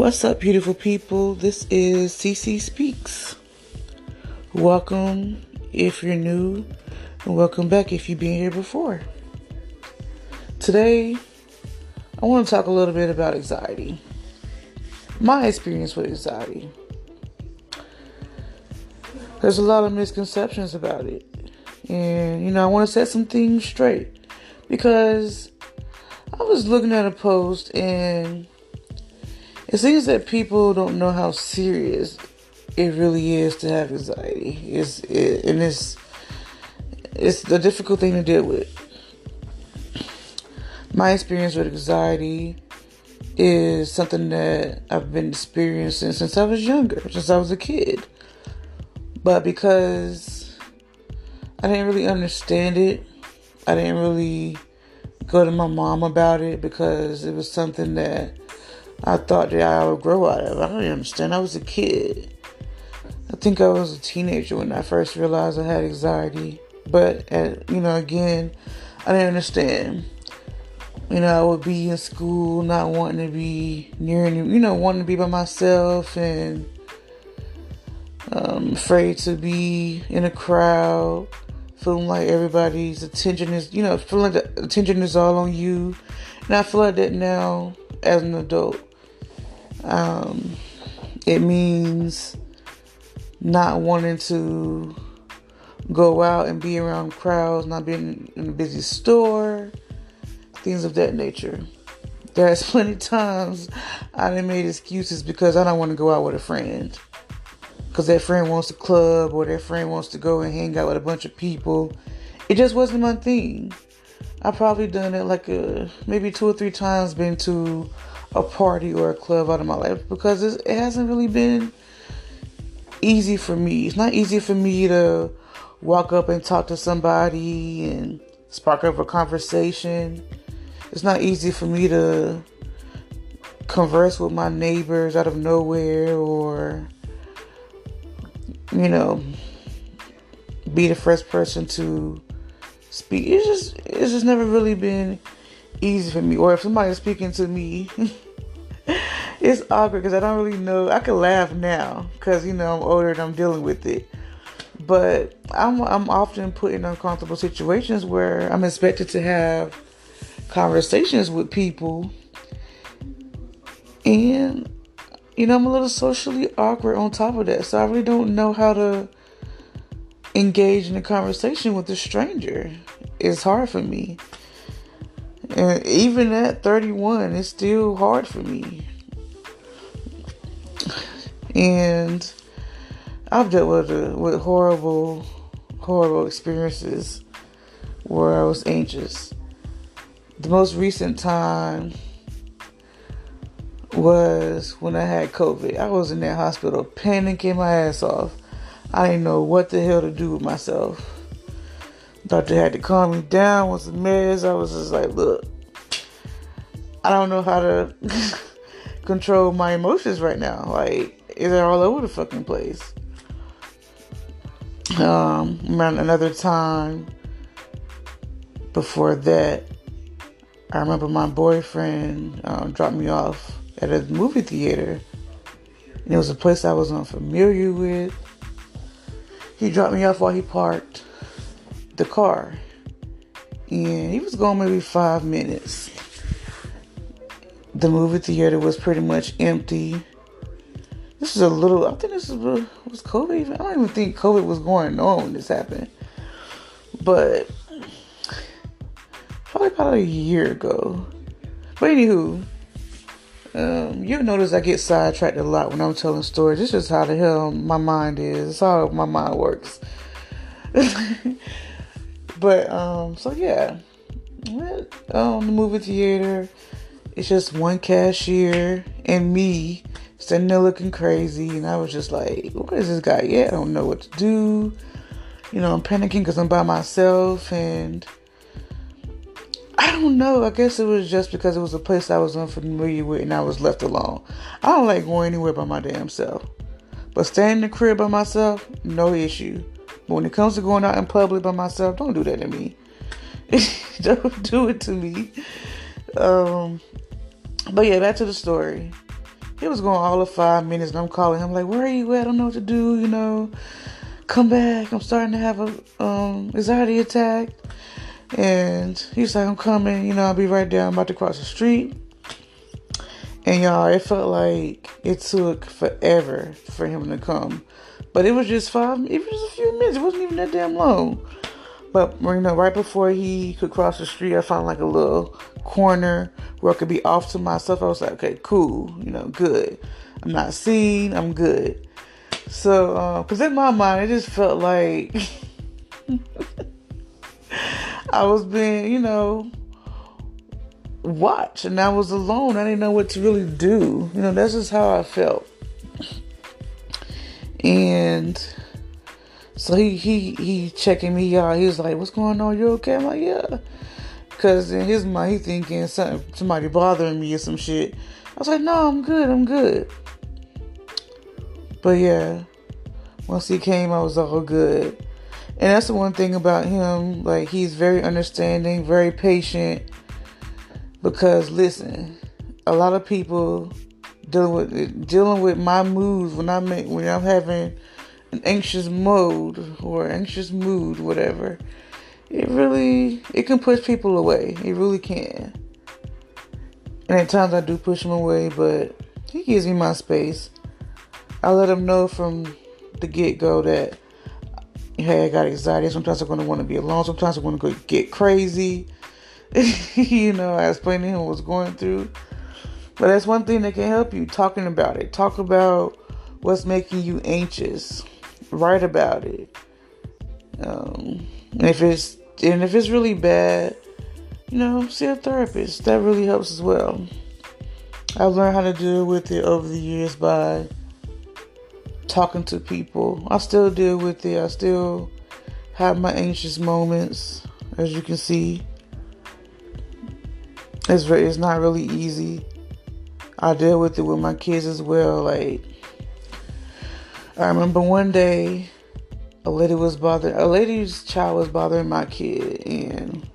What's up, beautiful people? This is CC Speaks. Welcome if you're new, and welcome back if you've been here before. Today, I want to talk a little bit about anxiety. My experience with anxiety. There's a lot of misconceptions about it. And, you know, I want to set some things straight because I was looking at a post and it seems that people don't know how serious it really is to have anxiety. It's it, and it's it's a difficult thing to deal with. My experience with anxiety is something that I've been experiencing since I was younger, since I was a kid. But because I didn't really understand it, I didn't really go to my mom about it because it was something that I thought that I would grow out of. It. I don't understand. I was a kid. I think I was a teenager when I first realized I had anxiety. But, at, you know, again, I didn't understand. You know, I would be in school not wanting to be near any, you know, wanting to be by myself and um, afraid to be in a crowd, feeling like everybody's attention is, you know, feeling the attention is all on you. And I feel like that now as an adult. Um, it means not wanting to go out and be around crowds, not being in a busy store, things of that nature. There's plenty of times I done made excuses because I don't want to go out with a friend. Because that friend wants to club or that friend wants to go and hang out with a bunch of people. It just wasn't my thing. I probably done it like a, maybe two or three times, been to a party or a club out of my life because it hasn't really been easy for me. It's not easy for me to walk up and talk to somebody and spark up a conversation. It's not easy for me to converse with my neighbors out of nowhere or, you know, be the first person to speak. It's just, it's just never really been easy for me. Or if somebody's speaking to me, it's awkward because I don't really know. I can laugh now because you know I'm older and I'm dealing with it. But I'm I'm often put in uncomfortable situations where I'm expected to have conversations with people, and you know I'm a little socially awkward on top of that. So I really don't know how to engage in a conversation with a stranger. It's hard for me. And even at 31, it's still hard for me. And I've dealt with uh, with horrible, horrible experiences where I was anxious. The most recent time was when I had COVID. I was in that hospital panicking my ass off. I didn't know what the hell to do with myself. Doctor had to calm me down. Was a mess. I was just like, look, I don't know how to control my emotions right now. Like, they're all over the fucking place. Um, around another time before that, I remember my boyfriend um, dropped me off at a movie theater. And it was a place I was unfamiliar with. He dropped me off while he parked the car. And he was gone maybe five minutes. The movie theater was pretty much empty. This is a little, I think this is, was COVID. I don't even think COVID was going on when this happened. But probably about a year ago. But anywho, um, you'll notice I get sidetracked a lot when I'm telling stories. This is how the hell my mind is. It's how my mind works. But um, so yeah, um, the movie theater. It's just one cashier and me standing there looking crazy, and I was just like, "What is this guy? Yeah, I don't know what to do." You know, I'm panicking because I'm by myself, and I don't know. I guess it was just because it was a place I was unfamiliar with, and I was left alone. I don't like going anywhere by my damn self, but staying in the crib by myself, no issue. But when it comes to going out in public by myself, don't do that to me. don't do it to me. Um, but yeah, back to the story. It was going all of five minutes, and I'm calling him like, "Where are you at? I don't know what to do. You know, come back. I'm starting to have a um, anxiety attack." And he's like, "I'm coming. You know, I'll be right there. I'm about to cross the street." And y'all, it felt like it took forever for him to come, but it was just five. It was just a few minutes. It wasn't even that damn long. But you know, right before he could cross the street, I found like a little corner where I could be off to myself. I was like, okay, cool, you know, good. I'm not seen. I'm good. So, because uh, in my mind, it just felt like I was being, you know, watched, and I was alone. I didn't know what to really do. You know, that's just how I felt. And so he he he checking me out. He was like, "What's going on? You okay?" I'm like, "Yeah." Cause in his mind, he thinking something, somebody bothering me or some shit. I was like, "No, I'm good. I'm good." But yeah, once he came, I was all good. And that's the one thing about him. Like he's very understanding, very patient. Because listen, a lot of people dealing with dealing with my moods when I'm when I'm having an anxious mode or anxious mood, whatever, it really it can push people away. It really can. And at times I do push him away, but he gives me my space. I let him know from the get go that hey, I got anxiety. Sometimes I'm gonna want to be alone. Sometimes I'm gonna go get crazy. you know, I explained to him what's going through. But that's one thing that can help you talking about it. Talk about what's making you anxious write about it. Um, and if it's and if it's really bad, you know, see a therapist. That really helps as well. I've learned how to deal with it over the years by talking to people. I still deal with it. I still have my anxious moments, as you can see. It's it's not really easy. I deal with it with my kids as well. Like I remember one day a lady was bothering a lady's child was bothering my kid and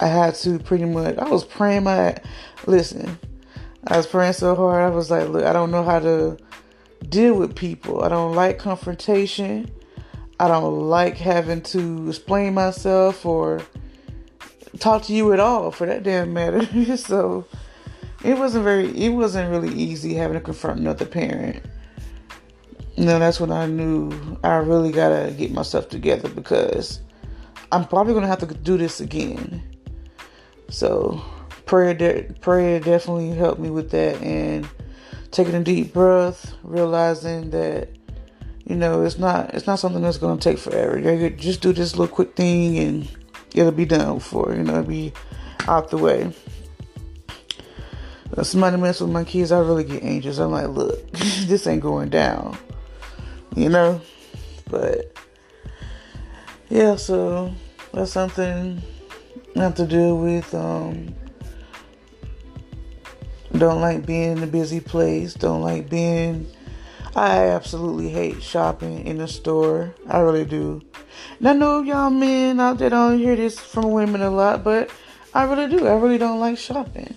I had to pretty much I was praying my listen. I was praying so hard I was like, look, I don't know how to deal with people. I don't like confrontation. I don't like having to explain myself or talk to you at all for that damn matter. so it wasn't very it wasn't really easy having to confront another parent. Then that's when I knew I really gotta get myself together because I'm probably gonna have to do this again. So prayer, de- prayer definitely helped me with that, and taking a deep breath, realizing that you know it's not it's not something that's gonna take forever. You just do this little quick thing, and it'll be done for you know it'll be out the way. Somebody mess with my kids, I really get anxious. I'm like, look, this ain't going down you know? But yeah, so that's something I have to deal with. Um, don't like being in a busy place. Don't like being. I absolutely hate shopping in the store. I really do. And I know y'all men out there don't hear this from women a lot, but I really do. I really don't like shopping.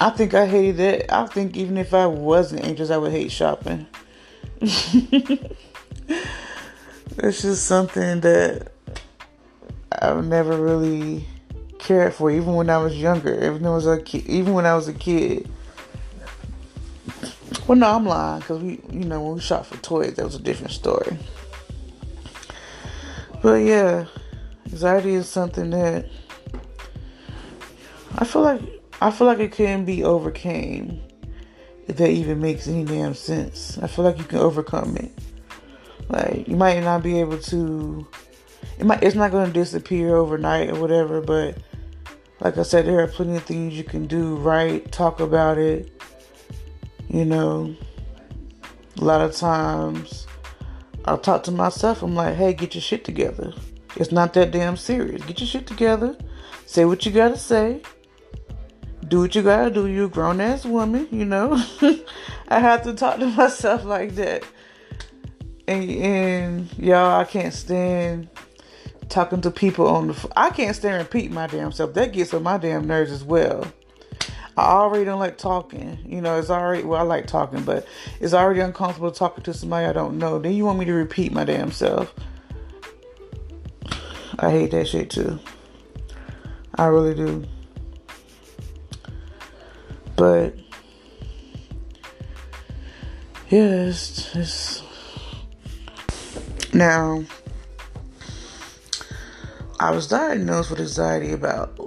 I think I hated it. I think even if I wasn't anxious, I would hate shopping. it's just something that I've never really cared for, even when I was younger. Even when I was a kid, even when I was a kid. Well, no, I'm lying because we, you know, when we shop for toys, that was a different story. But yeah, anxiety is something that I feel like I feel like it can be overcame if that even makes any damn sense. I feel like you can overcome it. Like you might not be able to. It might. It's not to disappear overnight or whatever. But like I said, there are plenty of things you can do. Right? Talk about it. You know. A lot of times, I'll talk to myself. I'm like, hey, get your shit together. It's not that damn serious. Get your shit together. Say what you gotta say do what you gotta do. You're a grown ass woman, you know. I have to talk to myself like that. And, and y'all, I can't stand talking to people on the. I can't stand repeat my damn self. That gets on my damn nerves as well. I already don't like talking. You know, it's already well, I like talking, but it's already uncomfortable talking to somebody I don't know. Then you want me to repeat my damn self. I hate that shit too. I really do. But yeah, it's, now I was diagnosed with anxiety about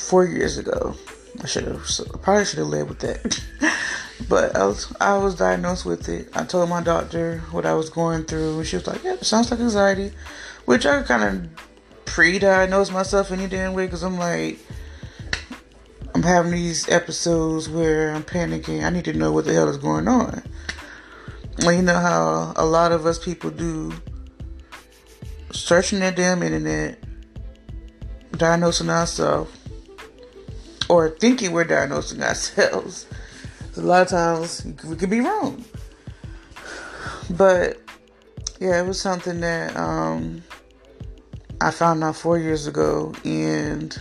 four years ago. I should have probably should have led with that. but I was I was diagnosed with it. I told my doctor what I was going through, and she was like, "Yeah, sounds like anxiety," which I kind of pre-diagnosed myself any damn way because I'm like, I'm having these episodes where I'm panicking. I need to know what the hell is going on. Well, you know how a lot of us people do searching that damn internet, diagnosing ourselves, or thinking we're diagnosing ourselves. a lot of times we could be wrong. But yeah, it was something that um, I found out four years ago, and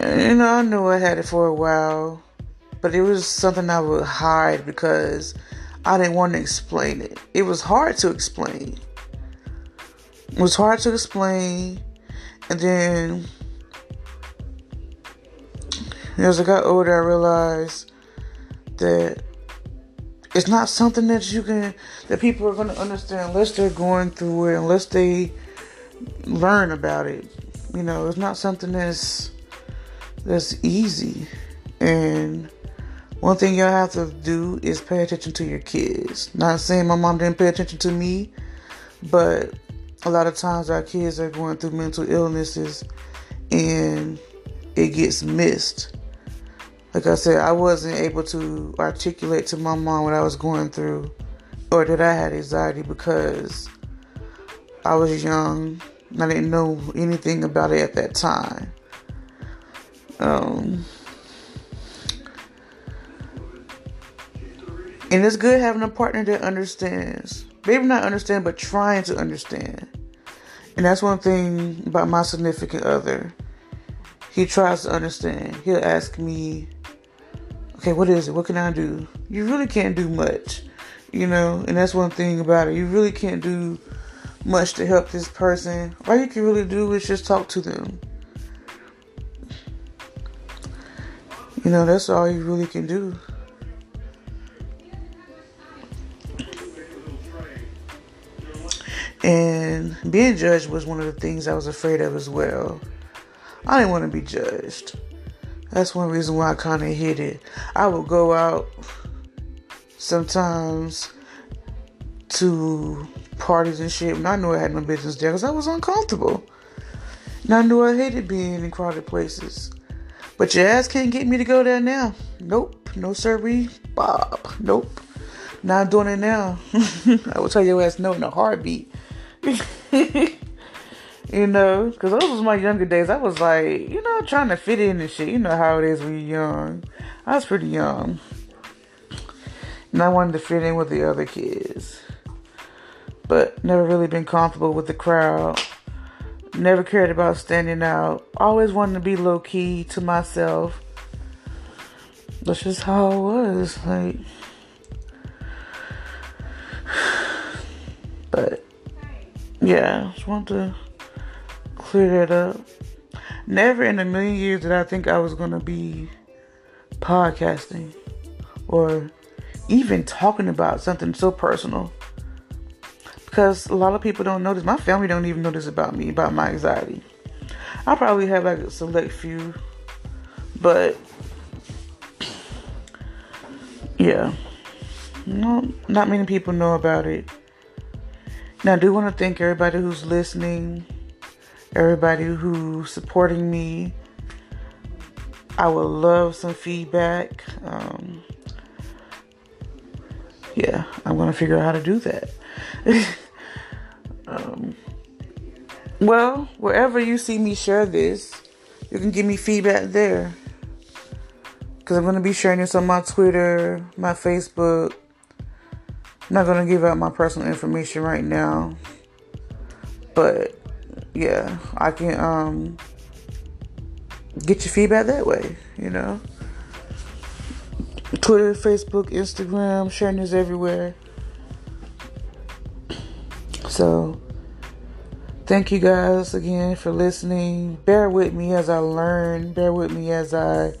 you know I knew I had it for a while, but it was something I would hide because I didn't want to explain it. It was hard to explain. It was hard to explain, and then as I got older, I realized that it's not something that you can that people are going to understand unless they're going through it, unless they learn about it. You know, it's not something that's that's easy. And one thing y'all have to do is pay attention to your kids. Not saying my mom didn't pay attention to me, but a lot of times our kids are going through mental illnesses and it gets missed like I said, I wasn't able to articulate to my mom what I was going through or that I had anxiety because I was young. I didn't know anything about it at that time. Um, and it's good having a partner that understands. Maybe not understand, but trying to understand. And that's one thing about my significant other. He tries to understand. He'll ask me okay, what is it? What can I do? You really can't do much, you know, and that's one thing about it. You really can't do much to help this person. All you can really do is just talk to them. You know, that's all you really can do. And being judged was one of the things I was afraid of as well. I didn't want to be judged. That's one reason why I kind of hid it. I would go out sometimes to parties and shit, and I knew I had no business there because I was uncomfortable. And I knew I hated being in crowded places. But your ass can't get me to go there now. Nope. No sirree. Bob. Nope. Not doing it now. I will tell your ass no in a heartbeat. You know, because those was my younger days. I was like, you know, trying to fit in and shit. You know how it is when you're young. I was pretty young. And I wanted to fit in with the other kids. But never really been comfortable with the crowd. Never cared about standing out. Always wanted to be low key to myself. That's just how it was. Like, but yeah, just want to clear that up. Never in a million years did I think I was to be podcasting or even talking about something so personal. Because a lot of people don't notice. My family don't even notice about me, about my anxiety. I probably have like a select few, but yeah, no, not many people know about it. Now, I do want to thank everybody who's listening everybody who's supporting me. I would love some feedback. Um, yeah, I'm going to figure out how to do that. um, well, wherever you see me share this, you can give me feedback there. Because I'm going to be sharing this on my Twitter, my Facebook. I'm not going to give out my personal information right now. But yeah, I can um get your feedback that way, you know. Twitter, Facebook, Instagram, sharing this everywhere. So, thank you guys again for listening. Bear with me as I learn, bear with me as I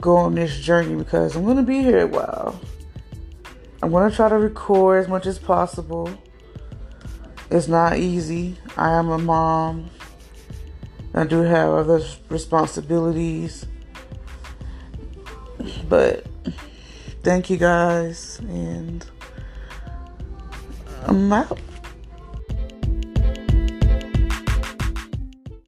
go on this journey because I'm going to be here a while. I'm going to try to record as much as possible. It's not easy. I am a mom. I do have other responsibilities. But thank you guys, and I'm out.